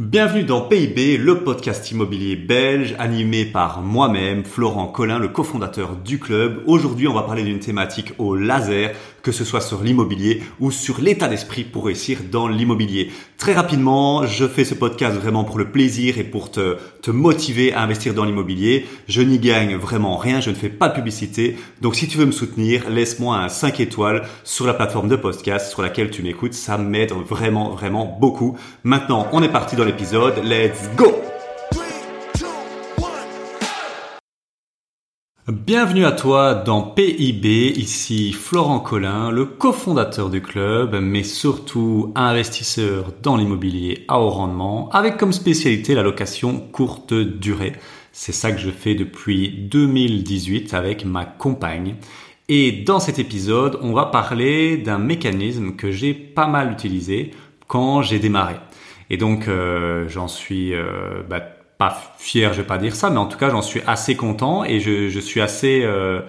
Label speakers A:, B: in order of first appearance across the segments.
A: Bienvenue dans PIB, le podcast immobilier belge animé par moi-même, Florent Collin, le cofondateur du club. Aujourd'hui, on va parler d'une thématique au laser, que ce soit sur l'immobilier ou sur l'état d'esprit pour réussir dans l'immobilier. Très rapidement, je fais ce podcast vraiment pour le plaisir et pour te, motiver à investir dans l'immobilier. Je n'y gagne vraiment rien, je ne fais pas de publicité. Donc si tu veux me soutenir, laisse-moi un 5 étoiles sur la plateforme de podcast sur laquelle tu m'écoutes. Ça m'aide vraiment, vraiment beaucoup. Maintenant, on est parti dans Let's go! Bienvenue à toi dans PIB, ici Florent Collin, le cofondateur du club, mais surtout investisseur dans l'immobilier à haut rendement, avec comme spécialité la location courte durée. C'est ça que je fais depuis 2018 avec ma compagne. Et dans cet épisode, on va parler d'un mécanisme que j'ai pas mal utilisé quand j'ai démarré. Et donc, euh, j'en suis euh, bah, pas fier, je vais pas dire ça, mais en tout cas, j'en suis assez content et je, je suis assez euh,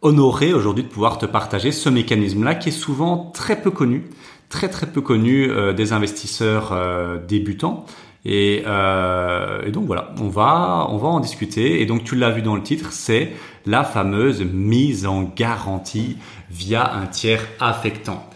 A: honoré aujourd'hui de pouvoir te partager ce mécanisme-là qui est souvent très peu connu, très très peu connu euh, des investisseurs euh, débutants. Et, et, donc voilà, on va on va en discuter. Et donc tu l'as vu dans le titre, c'est la fameuse mise en garantie via un tiers affectant.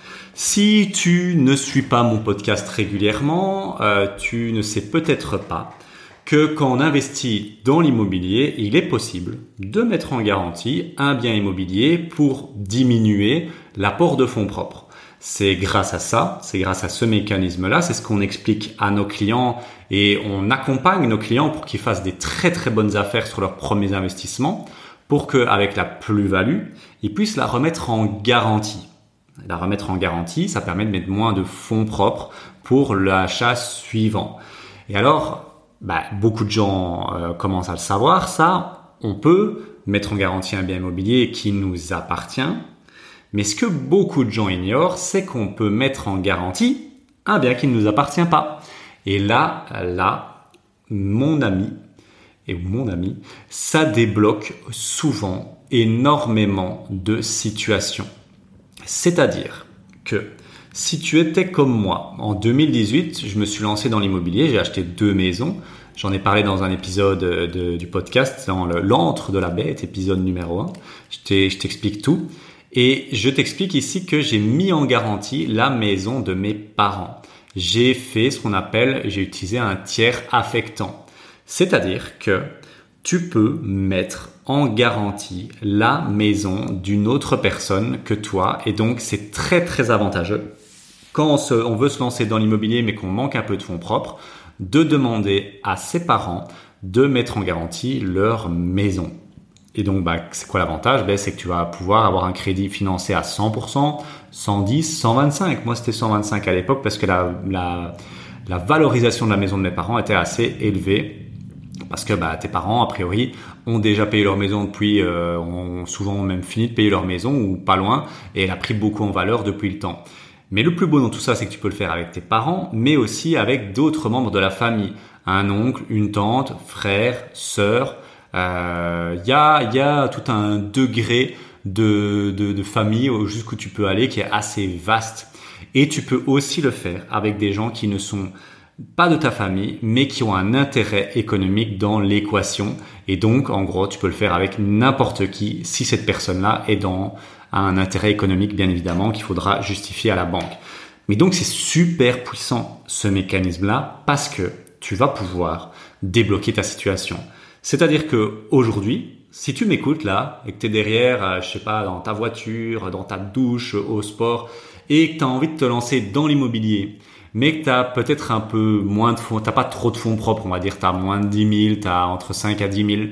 A: Si tu ne suis pas mon podcast régulièrement, euh, tu ne sais peut-être pas que quand on investit dans l'immobilier, il est possible de mettre en garantie un bien immobilier pour diminuer l'apport de fonds propres. C'est grâce à ça, c'est grâce à ce mécanisme-là, c'est ce qu'on explique à nos clients et on accompagne nos clients pour qu'ils fassent des très très bonnes affaires sur leurs premiers investissements pour qu'avec la plus-value, ils puissent la remettre en garantie la remettre en garantie, ça permet de mettre moins de fonds propres pour l'achat suivant. Et alors, bah, beaucoup de gens euh, commencent à le savoir, ça, on peut mettre en garantie un bien immobilier qui nous appartient, mais ce que beaucoup de gens ignorent, c'est qu'on peut mettre en garantie un bien qui ne nous appartient pas. Et là, là, mon ami, et mon ami, ça débloque souvent énormément de situations. C'est-à-dire que si tu étais comme moi, en 2018, je me suis lancé dans l'immobilier, j'ai acheté deux maisons. J'en ai parlé dans un épisode du podcast, dans l'antre de la bête, épisode numéro 1. Je t'explique tout. Et je t'explique ici que j'ai mis en garantie la maison de mes parents. J'ai fait ce qu'on appelle, j'ai utilisé un tiers affectant. C'est-à-dire que tu peux mettre en garantie la maison d'une autre personne que toi et donc c'est très très avantageux quand on, veut se lancer dans l'immobilier mais qu'on manque un peu de fonds propres de demander à ses parents de mettre en garantie leur maison. Et donc, bah, c'est quoi l'avantage? Ben, C'est que tu vas pouvoir avoir un crédit financé à 100%, 110, 125. Moi, c'était 125 à l'époque parce que la, valorisation de la maison de mes parents était assez élevée parce que bah, tes parents, a priori, ont déjà payé leur maison depuis, euh, ont souvent même fini de payer leur maison ou pas loin, et elle a pris beaucoup en valeur depuis le temps. Mais le plus beau dans tout ça, c'est que tu peux le faire avec tes parents, mais aussi avec d'autres membres de la famille. Un oncle, une tante, frère, sœur. Il euh, y, a, y a tout un degré de, de, de famille jusqu'où tu peux aller qui est assez vaste. Et tu peux aussi le faire avec des gens qui ne sont pas de ta famille, mais qui ont un intérêt économique dans l'équation. Et donc, en gros, tu peux le faire avec n'importe qui si cette personne-là est dans un intérêt économique, bien évidemment, qu'il faudra justifier à la banque. Mais donc, c'est super puissant, ce mécanisme-là, parce que tu vas pouvoir débloquer ta situation. C'est-à-dire que aujourd'hui, si tu m'écoutes là et que tu es derrière, euh, je sais pas, dans ta voiture, dans ta douche, au sport, et que tu as envie de te lancer dans l'immobilier, mais que tu as peut-être un peu moins de fonds, tu pas trop de fonds propres, on va dire, tu as moins de 10 000, tu as entre 5 à 10 000,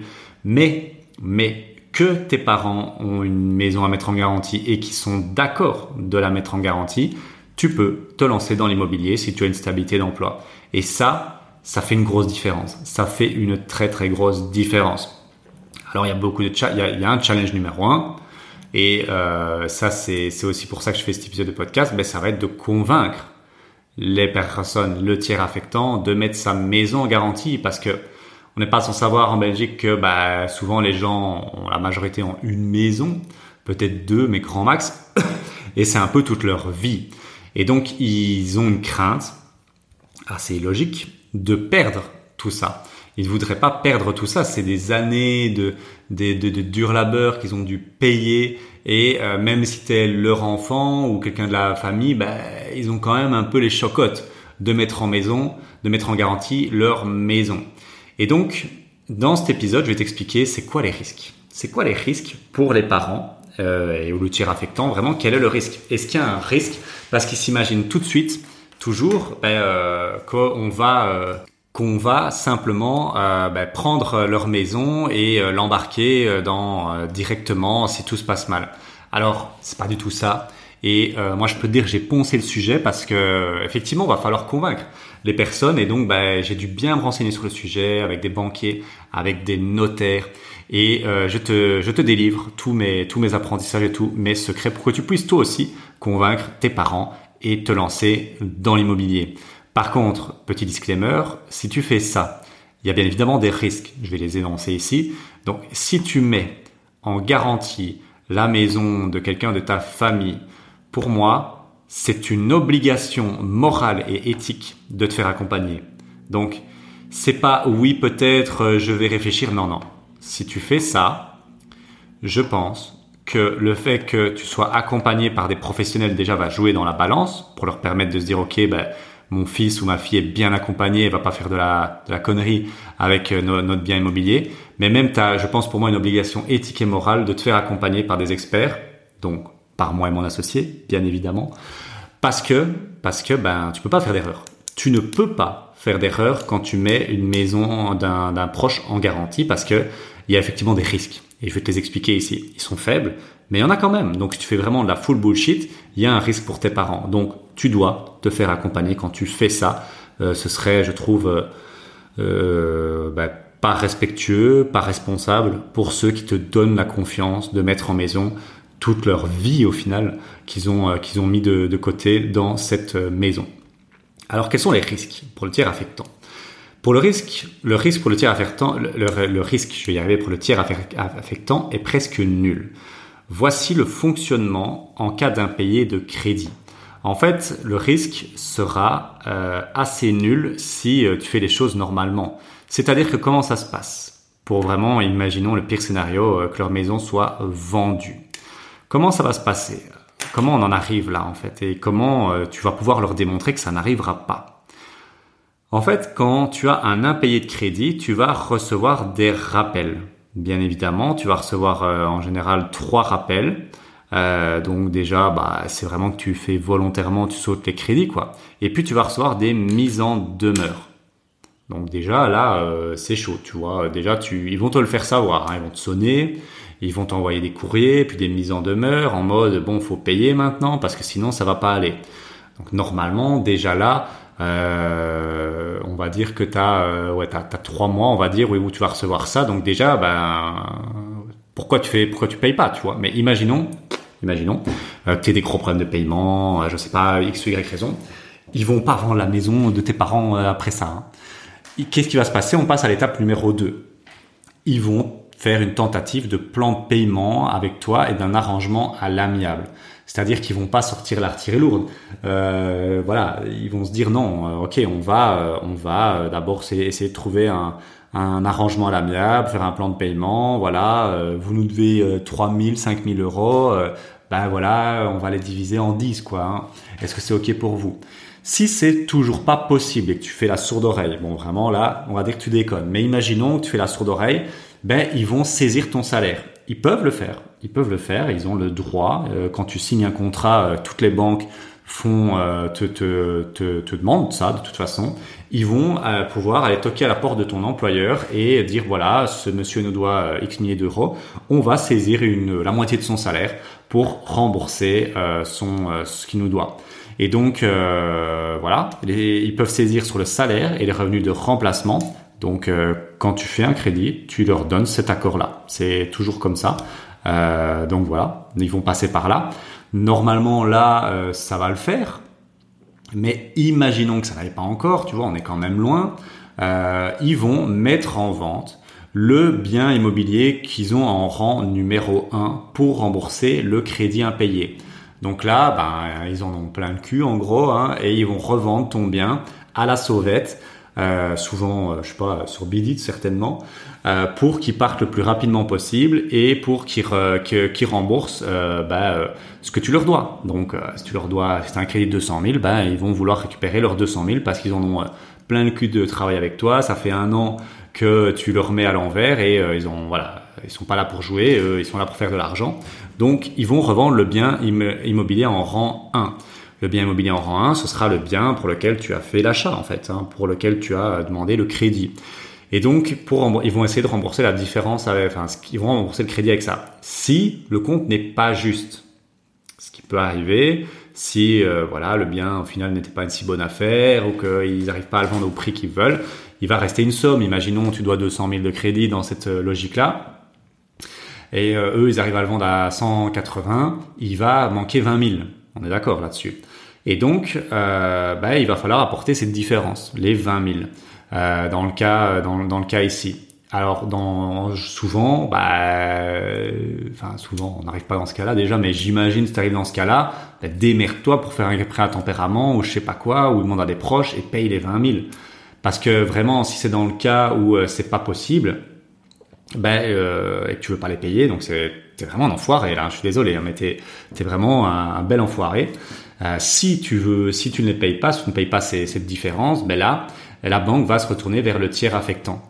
A: mais, mais que tes parents ont une maison à mettre en garantie et qui sont d'accord de la mettre en garantie, tu peux te lancer dans l'immobilier si tu as une stabilité d'emploi. Et ça, ça fait une grosse différence. Ça fait une très très grosse différence. Alors il y a beaucoup de il il y a un challenge numéro un. Et euh, ça, c'est aussi pour ça que je fais cet épisode de podcast. Ben, ça va être de convaincre les personnes, le tiers affectant, de mettre sa maison en garantie parce que on n'est pas sans savoir en Belgique que bah, souvent les gens, la majorité ont une maison, peut-être deux, mais grand max, et c'est un peu toute leur vie. Et donc ils ont une crainte assez logique de perdre tout ça. Ils ne voudraient pas perdre tout ça. C'est des années de, de, de, dur labeur qu'ils ont dû payer. Et euh, même si tu es leur enfant ou quelqu'un de la famille, ben, ils ont quand même un peu les chocottes de mettre en maison, de mettre en garantie leur maison. Et donc, dans cet épisode, je vais t'expliquer c'est quoi les risques. C'est quoi les risques pour les parents euh, et ou le tiers affectant Vraiment, quel est le risque? Est-ce qu'il y a un risque? Parce qu'ils s'imaginent tout de suite, toujours, ben, euh, qu'on va euh, qu'on va simplement euh, ben, prendre leur maison et euh, l'embarquer dans directement si tout se passe mal. Alors, c'est pas du tout ça. Et euh, moi, je peux te dire, j'ai poncé le sujet parce que effectivement, va falloir convaincre les personnes. Et donc, bah, j'ai dû bien me renseigner sur le sujet avec des banquiers, avec des notaires. Et euh, je te, je te délivre tous mes, tous mes apprentissages et tous mes secrets pour que tu puisses toi aussi convaincre tes parents et te lancer dans l'immobilier. Par contre, petit disclaimer, si tu fais ça, il y a bien évidemment des risques. Je vais les énoncer ici. Donc, si tu mets en garantie la maison de quelqu'un de ta famille, pour moi, c'est une obligation morale et éthique de te faire accompagner. Donc, c'est pas oui, peut-être, euh, je vais réfléchir. Non, non. Si tu fais ça, je pense que le fait que tu sois accompagné par des professionnels déjà va jouer dans la balance pour leur permettre de se dire, OK, ben, mon fils ou ma fille est bien accompagné, va pas faire de la, de la connerie avec euh, notre bien immobilier. Mais même, tu as, je pense pour moi, une obligation éthique et morale de te faire accompagner par des experts. Donc, par moi et mon associé, bien évidemment, parce que parce que ben tu peux pas faire d'erreur. Tu ne peux pas faire d'erreur quand tu mets une maison d'un proche en garantie parce que il y a effectivement des risques. Et je vais te les expliquer ici. Ils sont faibles, mais il y en a quand même. Donc si tu fais vraiment de la full bullshit, il y a un risque pour tes parents. Donc tu dois te faire accompagner quand tu fais ça. Euh, ce serait, je trouve, euh, euh ben, pas respectueux, pas responsable pour ceux qui te donnent la confiance de mettre en maison toute leur vie au final qu'ils ont, ont mis de, côté dans cette maison. Alors quels sont les risques pour le tiers affectant Pour le risque, le risque pour le tiers affectant, le, le, risque, je vais y arriver pour le tiers affectant est presque nul. Voici le fonctionnement en cas d'impayé de crédit. En fait, le risque sera euh, assez nul si euh, tu fais les choses normalement. C'est-à-dire que comment ça se passe? Pour vraiment, imaginons le pire scénario, que leur maison soit vendue. Comment ça va se passer? Comment on en arrive là en fait? Et comment euh, tu vas pouvoir leur démontrer que ça n'arrivera pas? En fait, quand tu as un impayé de crédit, tu vas recevoir des rappels. Bien évidemment, tu vas recevoir euh, en général trois rappels. Euh, donc déjà, bah, c'est vraiment que tu fais volontairement, tu sautes les crédits, quoi. Et puis tu vas recevoir des mises en demeure. Donc déjà là, c'est chaud, tu vois. Déjà, tu, ils vont te le faire savoir. Hein. Ils vont te sonner, ils vont t'envoyer des courriers, puis des mises en demeure en mode bon, faut payer maintenant parce que sinon ça va pas aller. Donc normalement, déjà là, euh, on va dire que tu as, euh, ouais, trois mois, on va dire, où tu vas recevoir ça. Donc déjà, ben, pourquoi tu fais, pourquoi tu payes pas, tu vois Mais imaginons, imaginons euh, que tu des gros problèmes de paiement, euh, je sais pas, x ou y raison. Ils vont pas vendre la maison de tes parents euh, après ça. Hein. Qu'est-ce qui va se passer? On passe à l'étape numéro 2. Ils vont faire une tentative de plan de paiement avec toi et d'un arrangement à l'amiable. C'est-à-dire qu'ils vont pas sortir la retirée lourde. Euh, voilà, ils vont se dire non, euh, ok, on va, on va d'abord essayer de trouver un, un arrangement à l'amiable, faire un plan de paiement. Voilà, vous nous devez 3 000, 5 000 euros. ben voilà, on va les diviser en 10 quoi. Hein. Est-ce que c'est ok pour vous? Si c'est toujours pas possible et que tu fais la sourde oreille, bon vraiment là, on va dire que tu déconnes. Mais imaginons que tu fais la sourde oreille, ben ils vont saisir ton salaire. Ils peuvent le faire. Ils peuvent le faire. Ils ont le droit. Euh, quand tu signes un contrat, euh, toutes les banques font euh, te, te, te, te, demandent ça de toute façon. Ils vont pouvoir aller toquer à la porte de ton employeur et dire voilà, ce monsieur nous doit X milliers d'euros. On va saisir une, la moitié de son salaire pour rembourser son ce qu'il nous doit. Et donc voilà, ils peuvent saisir sur le salaire et les revenus de remplacement donc, euh, quand tu fais un crédit, tu leur donnes cet accord-là. C'est toujours comme ça. Euh, donc voilà, ils vont passer par là. Normalement, là, euh, ça va le faire. Mais imaginons que ça n'aille pas encore, tu vois, on est quand même loin. ils vont mettre en vente le bien immobilier qu'ils ont en rang numéro 1 pour rembourser le crédit impayé. Donc là, ben, ils en ont plein le cul en gros, hein, et ils vont revendre ton bien à la sauvette euh, souvent, euh, je sais pas, sur Bidit certainement, euh, pour qu'ils partent le plus rapidement possible et pour qu'ils qu'ils remboursent bah, ce que tu leur dois. Donc, si tu leur dois, si un crédit de 200 000, bah, ils vont vouloir récupérer leurs 200 000 parce qu'ils en ont plein le cul de travail avec toi. Ça fait un an que tu leur mets à l'envers et ils ont voilà, ils sont pas là pour jouer, ils sont là pour faire de l'argent. Donc, ils vont revendre le bien immobilier en rang 1. Le bien immobilier en rang 1, ce sera le bien pour lequel tu as fait l'achat, en fait, hein, pour lequel tu as demandé le crédit. Et donc, ils vont essayer de rembourser la différence, avec, enfin, ils vont rembourser le crédit avec ça. Si le compte n'est pas juste, ce qui peut arriver, si euh, voilà le bien au final n'était pas une si bonne affaire ou qu'ils n'arrivent pas à le vendre au prix qu'ils veulent, il va rester une somme. Imaginons tu dois 200 000 de crédit dans cette euh, logique-là et euh, eux, ils arrivent à le vendre à 180, il va manquer 20 000. On est d'accord là-dessus. Et donc, bah, il va falloir apporter cette différence, les 20 000, euh, dans le cas, dans, dans, le cas ici. Alors, dans, souvent, bah, enfin souvent, on n'arrive pas dans ce cas-là déjà, mais j'imagine si tu arrives dans ce cas-là, bah, démerde-toi pour faire un prêt à tempérament ou je sais pas quoi, ou demande à des proches et paye les 20 000. Parce que vraiment, si c'est dans le cas où euh, c'est pas possible, ben euh, et que tu veux pas les payer, donc c'est t'es vraiment un enfoiré là. Je suis désolé, hein, mais t'es es vraiment un, bel enfoiré. Euh, si tu veux, si tu ne les payes pas, si tu ne payes pas cette différence, ben là, la banque va se retourner vers le tiers affectant.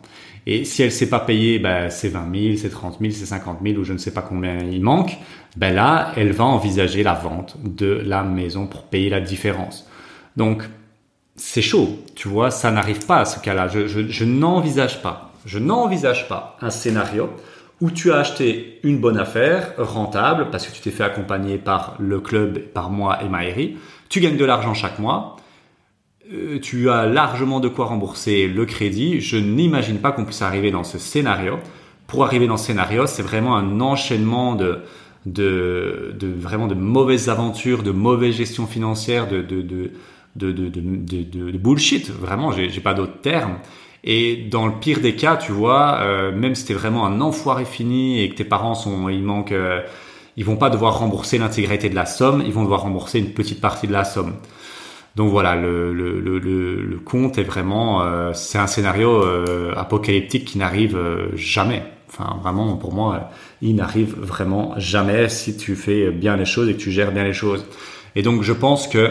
A: Et si elle sait pas payer ben, c'est 20 000, c'est 30 000, c'est 50 000 ou je ne sais pas combien il manque, ben là, elle va envisager la vente de la maison pour payer la différence. Donc, c'est chaud, tu vois, ça n'arrive pas à ce cas-là. Je n'envisage pas je n'envisage pas un scénario où tu as acheté une bonne affaire, rentable, parce que tu t'es fait accompagner par le club, par moi et Maëri. Tu gagnes de l'argent chaque mois. Euh, tu as largement de quoi rembourser le crédit. Je n'imagine pas qu'on puisse arriver dans ce scénario. Pour arriver dans ce scénario, c'est vraiment un enchaînement de, vraiment de mauvaises aventures, de mauvaise gestion financière, de, bullshit. Vraiment, j'ai pas d'autres termes. Et dans le pire des cas, tu vois, euh, même si t'es vraiment un enfoiré fini et que tes parents sont, ils manquent, euh, ils vont pas devoir rembourser l'intégralité de la somme, ils vont devoir rembourser une petite partie de la somme. Donc voilà, le, le, le, le compte est vraiment, euh, c'est un scénario euh, apocalyptique qui n'arrive jamais. Enfin, vraiment, pour moi, il n'arrive vraiment jamais si tu fais bien les choses et que tu gères bien les choses. Et donc, je pense que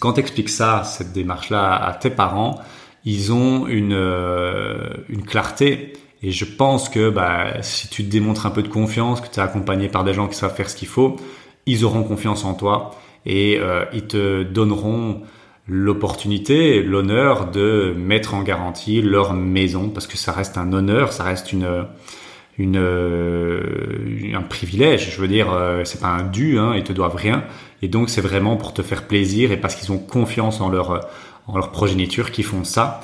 A: quand tu expliques ça, cette démarche-là à tes parents, ils ont une, euh, une clarté. Et je pense que bah, si tu te démontres un peu de confiance, que tu es accompagné par des gens qui savent faire ce qu'il faut, ils auront confiance en toi et euh, ils te donneront l'opportunité, l'honneur de mettre en garantie leur maison parce que ça reste un honneur, ça reste une une, un privilège. Je veux dire, euh, c'est pas un dû, hein, ils te doivent rien. Et donc c'est vraiment pour te faire plaisir et parce qu'ils ont confiance en leur en leur progéniture qui font ça.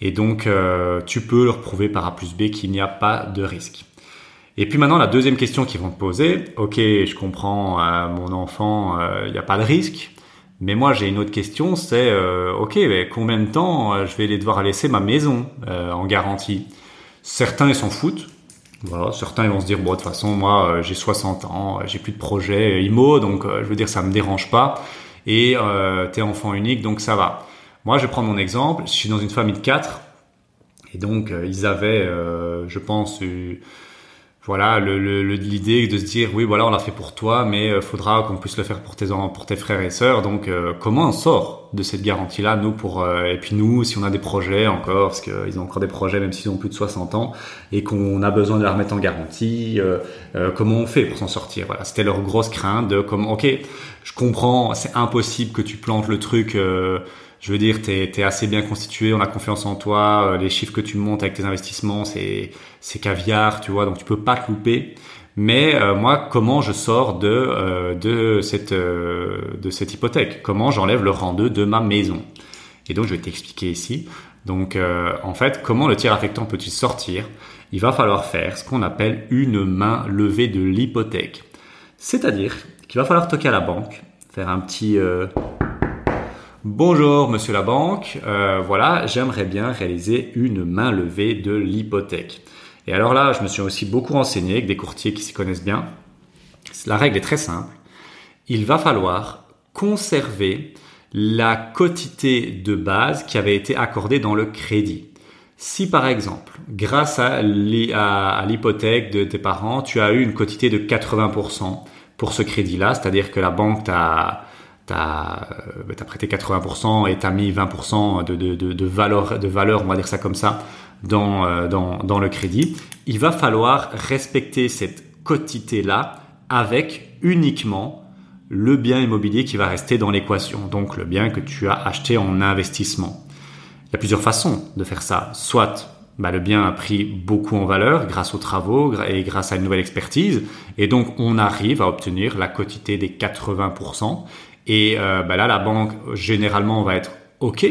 A: Et donc, euh, tu peux leur prouver par A plus B qu'il n'y a pas de risque. Et puis maintenant, la deuxième question qu'ils vont te poser, ok, je comprends, euh, mon enfant, euh, il n'y a pas de risque, mais moi j'ai une autre question, c'est, ok, mais combien de temps je vais les devoir laisser ma maison en garantie? Certains, ils s'en foutent. Voilà, certains, ils vont se dire, bon, de toute façon, moi, j'ai 60 ans, j'ai plus de projet IMO, donc je veux dire, ça me dérange pas. Et t'es enfant unique, donc ça va. Moi, je vais prendre mon exemple. Je suis dans une famille de quatre. Et donc, euh, ils avaient, euh, je pense, voilà, l'idée de se dire, oui, voilà, on l'a fait pour toi, mais euh, faudra qu'on puisse le faire pour tes, pour tes frères et sœurs. Donc, comment on sort de cette garantie-là, nous, pour, et puis nous, si on a des projets encore, parce qu'ils ont encore des projets, même s'ils ont plus de 60 ans, et qu'on a besoin de la remettre en garantie, comment on fait pour s'en sortir? Voilà, c'était leur grosse crainte de, comme, ok, je comprends, c'est impossible que tu plantes le truc je veux dire, tu es, assez bien constitué, on a confiance en toi, euh, les chiffres que tu montes avec tes investissements, c'est caviar, tu vois, donc tu peux pas te louper. Mais euh, moi, comment je sors de, euh, de, cette, de cette hypothèque? Comment j'enlève le rang 2 de ma maison? Et donc, je vais t'expliquer ici. Donc, en fait, comment le tiers affectant peut-il sortir? Il va falloir faire ce qu'on appelle une main levée de l'hypothèque. C'est-à-dire qu'il va falloir toquer à la banque, faire un petit Bonjour Monsieur la banque, euh, voilà, j'aimerais bien réaliser une main levée de l'hypothèque. Et alors là, je me suis aussi beaucoup renseigné avec des courtiers qui s'y connaissent bien. La règle est très simple. Il va falloir conserver la quotité de base qui avait été accordée dans le crédit. Si par exemple, grâce à l'hypothèque de tes parents, tu as eu une quotité de 80% pour ce crédit-là, c'est-à-dire que la banque t'a t'as as prêté 80% et t'as mis 20% de, valeur, de valeur, on va dire ça comme ça, dans, euh, le crédit, il va falloir respecter cette quotité-là avec uniquement le bien immobilier qui va rester dans l'équation, donc le bien que tu as acheté en investissement. Il y a plusieurs façons de faire ça. Soit bah, le bien a pris beaucoup en valeur grâce aux travaux et grâce à une nouvelle expertise, et donc on arrive à obtenir la quotité des 80%. Et euh, bah là, la banque généralement va être OK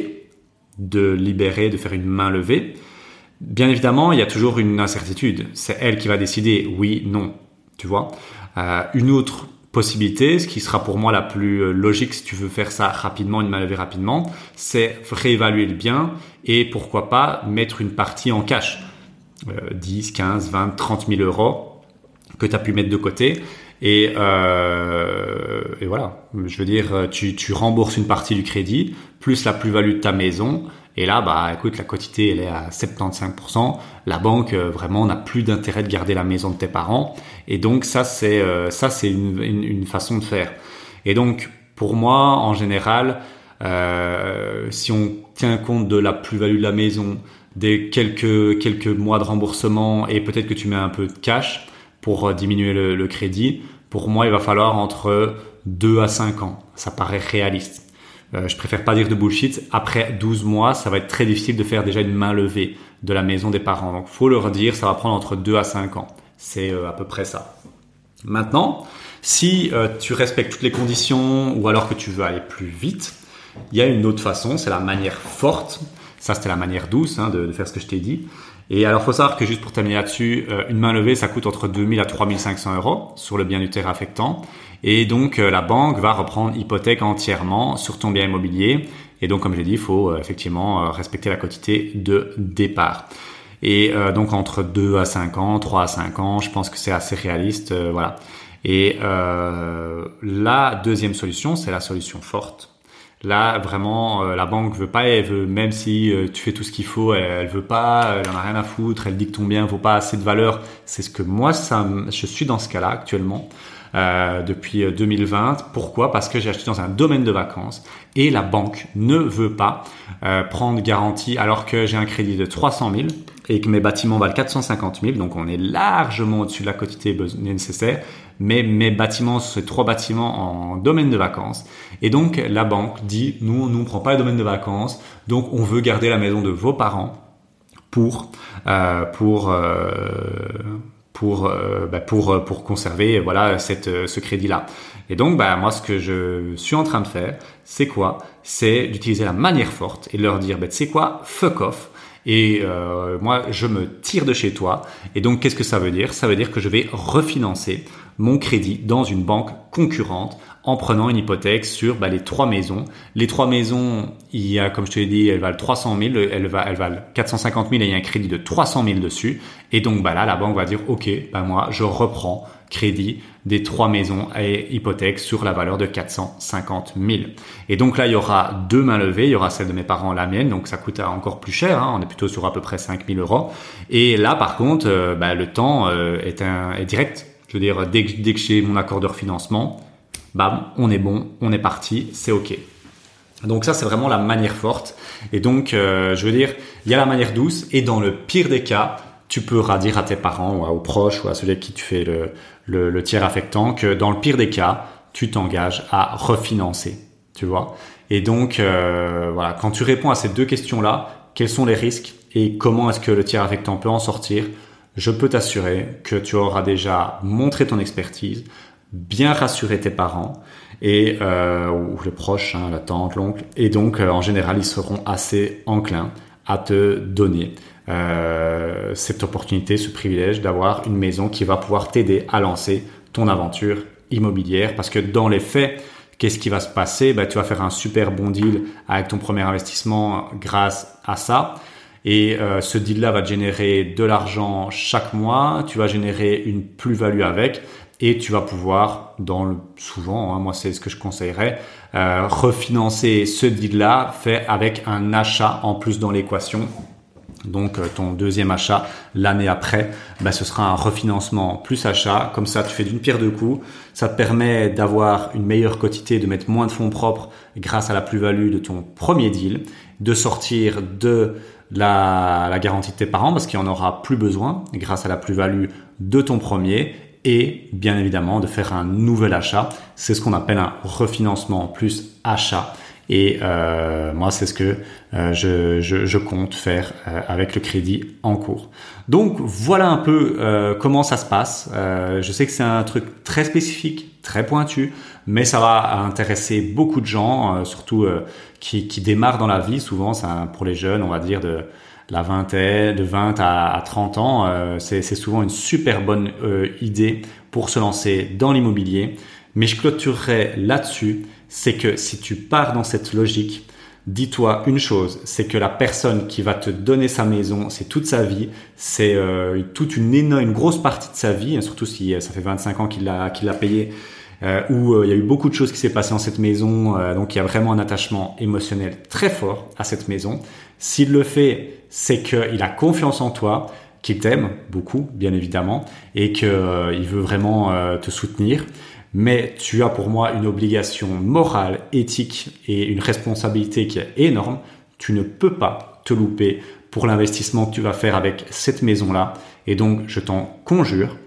A: de libérer, de faire une main levée. Bien évidemment, il y a toujours une incertitude. C'est elle qui va décider oui, non. Tu vois. Euh, une autre possibilité, ce qui sera pour moi la plus euh, logique si tu veux faire ça rapidement, une main levée rapidement, c'est réévaluer le bien et pourquoi pas mettre une partie en cash. 10, 15, 20, 30 000 euros que tu as pu mettre de côté et, euh, et voilà, je veux dire, tu, tu rembourses une partie du crédit, plus la plus-value de ta maison. Et là, bah, écoute, la quotité, elle est à 75%. La banque, euh, vraiment, n'a plus d'intérêt de garder la maison de tes parents. Et donc, ça, c'est, euh, ça, c'est une, une, façon de faire. Et donc, pour moi, en général, euh, si on tient compte de la plus-value de la maison, des quelques, quelques mois de remboursement et peut-être que tu mets un peu de cash, pour euh, diminuer le, crédit, pour moi, il va falloir entre 2 à 5 ans. Ça paraît réaliste. Euh, je préfère pas dire de bullshit. Après 12 mois, ça va être très difficile de faire déjà une main levée de la maison des parents. Donc, faut leur dire, ça va prendre entre 2 à 5 ans. C'est euh, à peu près ça. Maintenant, si euh, tu respectes toutes les conditions ou alors que tu veux aller plus vite, il y a une autre façon, c'est la manière forte. Ça, c'était la manière douce hein, de, de, faire ce que je t'ai dit. Et alors, faut savoir que juste pour terminer là-dessus, euh, une main levée, ça coûte entre 2000 à 3500 euros sur le bien du terrain affectant. Et donc, euh, la banque va reprendre hypothèque entièrement sur ton bien immobilier. Et donc, comme j'ai dit, il faut euh, effectivement respecter la quantité de départ. Et donc, entre 2 à 5 ans, 3 à 5 ans, je pense que c'est assez réaliste. voilà. Et la deuxième solution, c'est la solution forte. Là, vraiment, euh, la banque veut pas, elle veut, même si euh, tu fais tout ce qu'il faut, elle, veut pas, elle en a rien à foutre, elle dit que ton bien vaut pas assez de valeur. C'est ce que moi, ça, je suis dans ce cas-là actuellement. Euh, depuis 2020. Pourquoi? Parce que j'ai acheté dans un domaine de vacances et la banque ne veut pas prendre garantie alors que j'ai un crédit de 300 000 et que mes bâtiments valent 450 000. Donc on est largement au-dessus de la quantité nécessaire. Mais mes bâtiments, c'est trois bâtiments en domaine de vacances. Et donc la banque dit, nous, nous, on prend pas le domaine de vacances. Donc on veut garder la maison de vos parents pour, euh, pour, euh, pour, euh, bah pour, pour conserver voilà cette, ce crédit-là. Et donc, bah, moi, ce que je suis en train de faire, c'est quoi? C'est d'utiliser la manière forte et de leur dire, bah, tu sais quoi, fuck off. Et euh, moi, je me tire de chez toi. Et donc, qu'est-ce que ça veut dire? Ça veut dire que je vais refinancer mon crédit dans une banque concurrente en prenant une hypothèque sur bah, les trois maisons. Les trois maisons, il y a, comme je te l'ai dit, elles valent 300 000, elles, valent, elles valent 450 000 et il y a un crédit de 300 000 dessus. Et donc bah, là, la banque va dire, OK, bah, moi, je reprends crédit des trois maisons et hypothèques sur la valeur de 450 000. Et donc là, il y aura deux mains levées. Il y aura celle de mes parents, la mienne. Donc ça coûte encore plus cher. Hein. On est plutôt sur à peu près 5 000 euros. Et là, par contre, euh, bah, le temps euh, est, direct. Je veux dire, dès que, dès que j'ai mon accord de refinancement, bam, on est bon, on est parti, c'est ok. Donc ça, c'est vraiment la manière forte. Et donc, euh, je veux dire, il y a la manière douce. Et dans le pire des cas, tu peux dire à tes parents ou aux proches ou à celui avec qui tu fais le, le, tiers affectant que dans le pire des cas, tu t'engages à refinancer. Tu vois Et donc, euh, voilà, quand tu réponds à ces deux questions-là, quels sont les risques et comment est-ce que le tiers affectant peut en sortir Je peux t'assurer que tu auras déjà montré ton expertise, bien rassurer tes parents et euh, ou les proches, hein, la tante, l'oncle, et donc euh, en général ils seront assez enclins à te donner euh, cette opportunité, ce privilège d'avoir une maison qui va pouvoir t'aider à lancer ton aventure immobilière, parce que dans les faits, qu'est-ce qui va se passer? Ben, Tu vas faire un super bon deal avec ton premier investissement grâce à ça. Et euh, ce deal-là va te générer de l'argent chaque mois, tu vas générer une plus-value avec, et tu vas pouvoir, dans le, souvent, hein, moi c'est ce que je conseillerais, euh, refinancer ce deal-là fait avec un achat en plus dans l'équation. Donc euh, ton deuxième achat l'année après, bah, ce sera un refinancement plus achat. Comme ça, tu fais d'une pierre deux coups. Ça te permet d'avoir une meilleure quotité, de mettre moins de fonds propres grâce à la plus-value de ton premier deal, de sortir de la, la garantie de tes parents parce qu'il y en aura plus besoin grâce à la plus-value de ton premier et bien évidemment de faire un nouvel achat. C'est ce qu'on appelle un refinancement plus achat. Et euh, moi, c'est ce que euh, je, je, je, compte faire euh, avec le crédit en cours. Donc voilà un peu euh, comment ça se passe. Euh, je sais que c'est un truc très spécifique, très pointu, mais ça va intéresser beaucoup de gens, surtout qui, qui démarrent dans la vie. Souvent, c'est pour les jeunes, on va dire de la vingtaine, de 20 à, 30 ans, euh, c'est souvent une super bonne euh, idée pour se lancer dans l'immobilier. Mais je clôturerai là-dessus, c'est que si tu pars dans cette logique, dis-toi une chose, c'est que la personne qui va te donner sa maison, c'est toute sa vie, c'est euh, toute une énorme, une grosse partie de sa vie, surtout si ça fait 25 ans qu'il l'a qu'il l'a payé. Euh, où il y a eu beaucoup de choses qui s'est passées dans cette maison, donc il y a vraiment un attachement émotionnel très fort à cette maison. S'il le fait c'est qu'il a confiance en toi, qu'il t'aime beaucoup, bien évidemment, et qu'il euh, veut vraiment euh, te soutenir. Mais tu as pour moi une obligation morale, éthique et une responsabilité qui est énorme. Tu ne peux pas te louper pour l'investissement que tu vas faire avec cette maison-là. Et donc, je t'en conjure,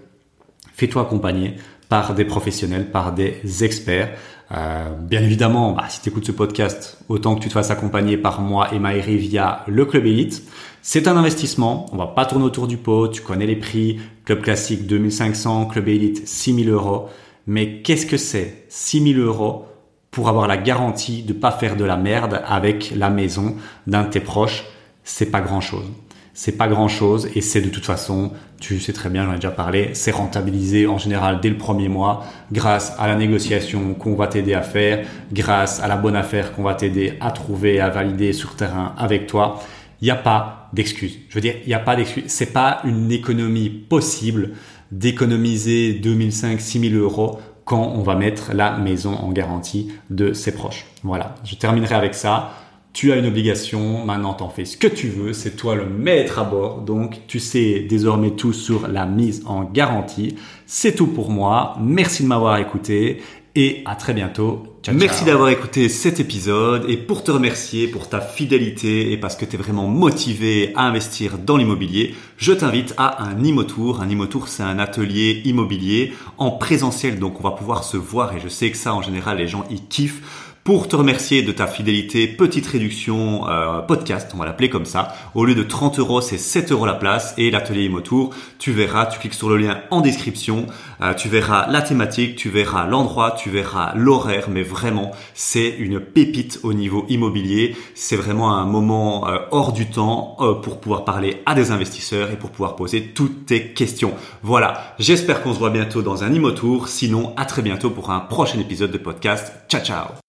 A: fais-toi accompagner par des professionnels, par des experts. Euh, bien évidemment, bah, si tu écoutes ce podcast, autant que tu te fasses accompagner par moi et Maëri via le Club Elite. C'est un investissement, on va pas tourner autour du pot, tu connais les prix, Club Classique 2500, Club Elite 6000 euros. Mais qu'est-ce que c'est 6000 euros pour avoir la garantie de pas faire de la merde avec la maison d'un de tes proches? C'est pas grand chose c'est pas grand chose et c'est de toute façon, tu sais très bien, j'en ai déjà parlé, c'est rentabilisé en général dès le premier mois grâce à la négociation qu'on va t'aider à faire, grâce à la bonne affaire qu'on va t'aider à trouver, à valider sur terrain avec toi. Il n'y a pas d'excuse. Je veux dire, il n'y a pas d'excuse. C'est pas une économie possible d'économiser 2005, 6000 euros quand on va mettre la maison en garantie de ses proches. Voilà. Je terminerai avec ça tu as une obligation, maintenant t'en fais ce que tu veux, c'est toi le maître à bord, donc tu sais désormais tout sur la mise en garantie. C'est tout pour moi, merci de m'avoir écouté et à très bientôt.
B: Merci d'avoir écouté cet épisode et pour te remercier pour ta fidélité et parce que tu es vraiment motivé à investir dans l'immobilier, je t'invite à un Imotour. Un Imotour, c'est un atelier immobilier en présentiel, donc on va pouvoir se voir et je sais que ça en général les gens y kiffent pour te remercier de ta fidélité, petite réduction euh, podcast, on va l'appeler comme ça. Au lieu de 30 euros, c'est 7 euros la place et l'atelier Imotour. Tu verras, tu cliques sur le lien en description, euh, tu verras la thématique, tu verras l'endroit, tu verras l'horaire, mais vraiment, c'est une pépite au niveau immobilier. C'est vraiment un moment euh, hors du temps pour pouvoir parler à des investisseurs et pour pouvoir poser toutes tes questions. Voilà, j'espère qu'on se voit bientôt dans un Imotour. Sinon, à très bientôt pour un prochain épisode de podcast. Ciao ciao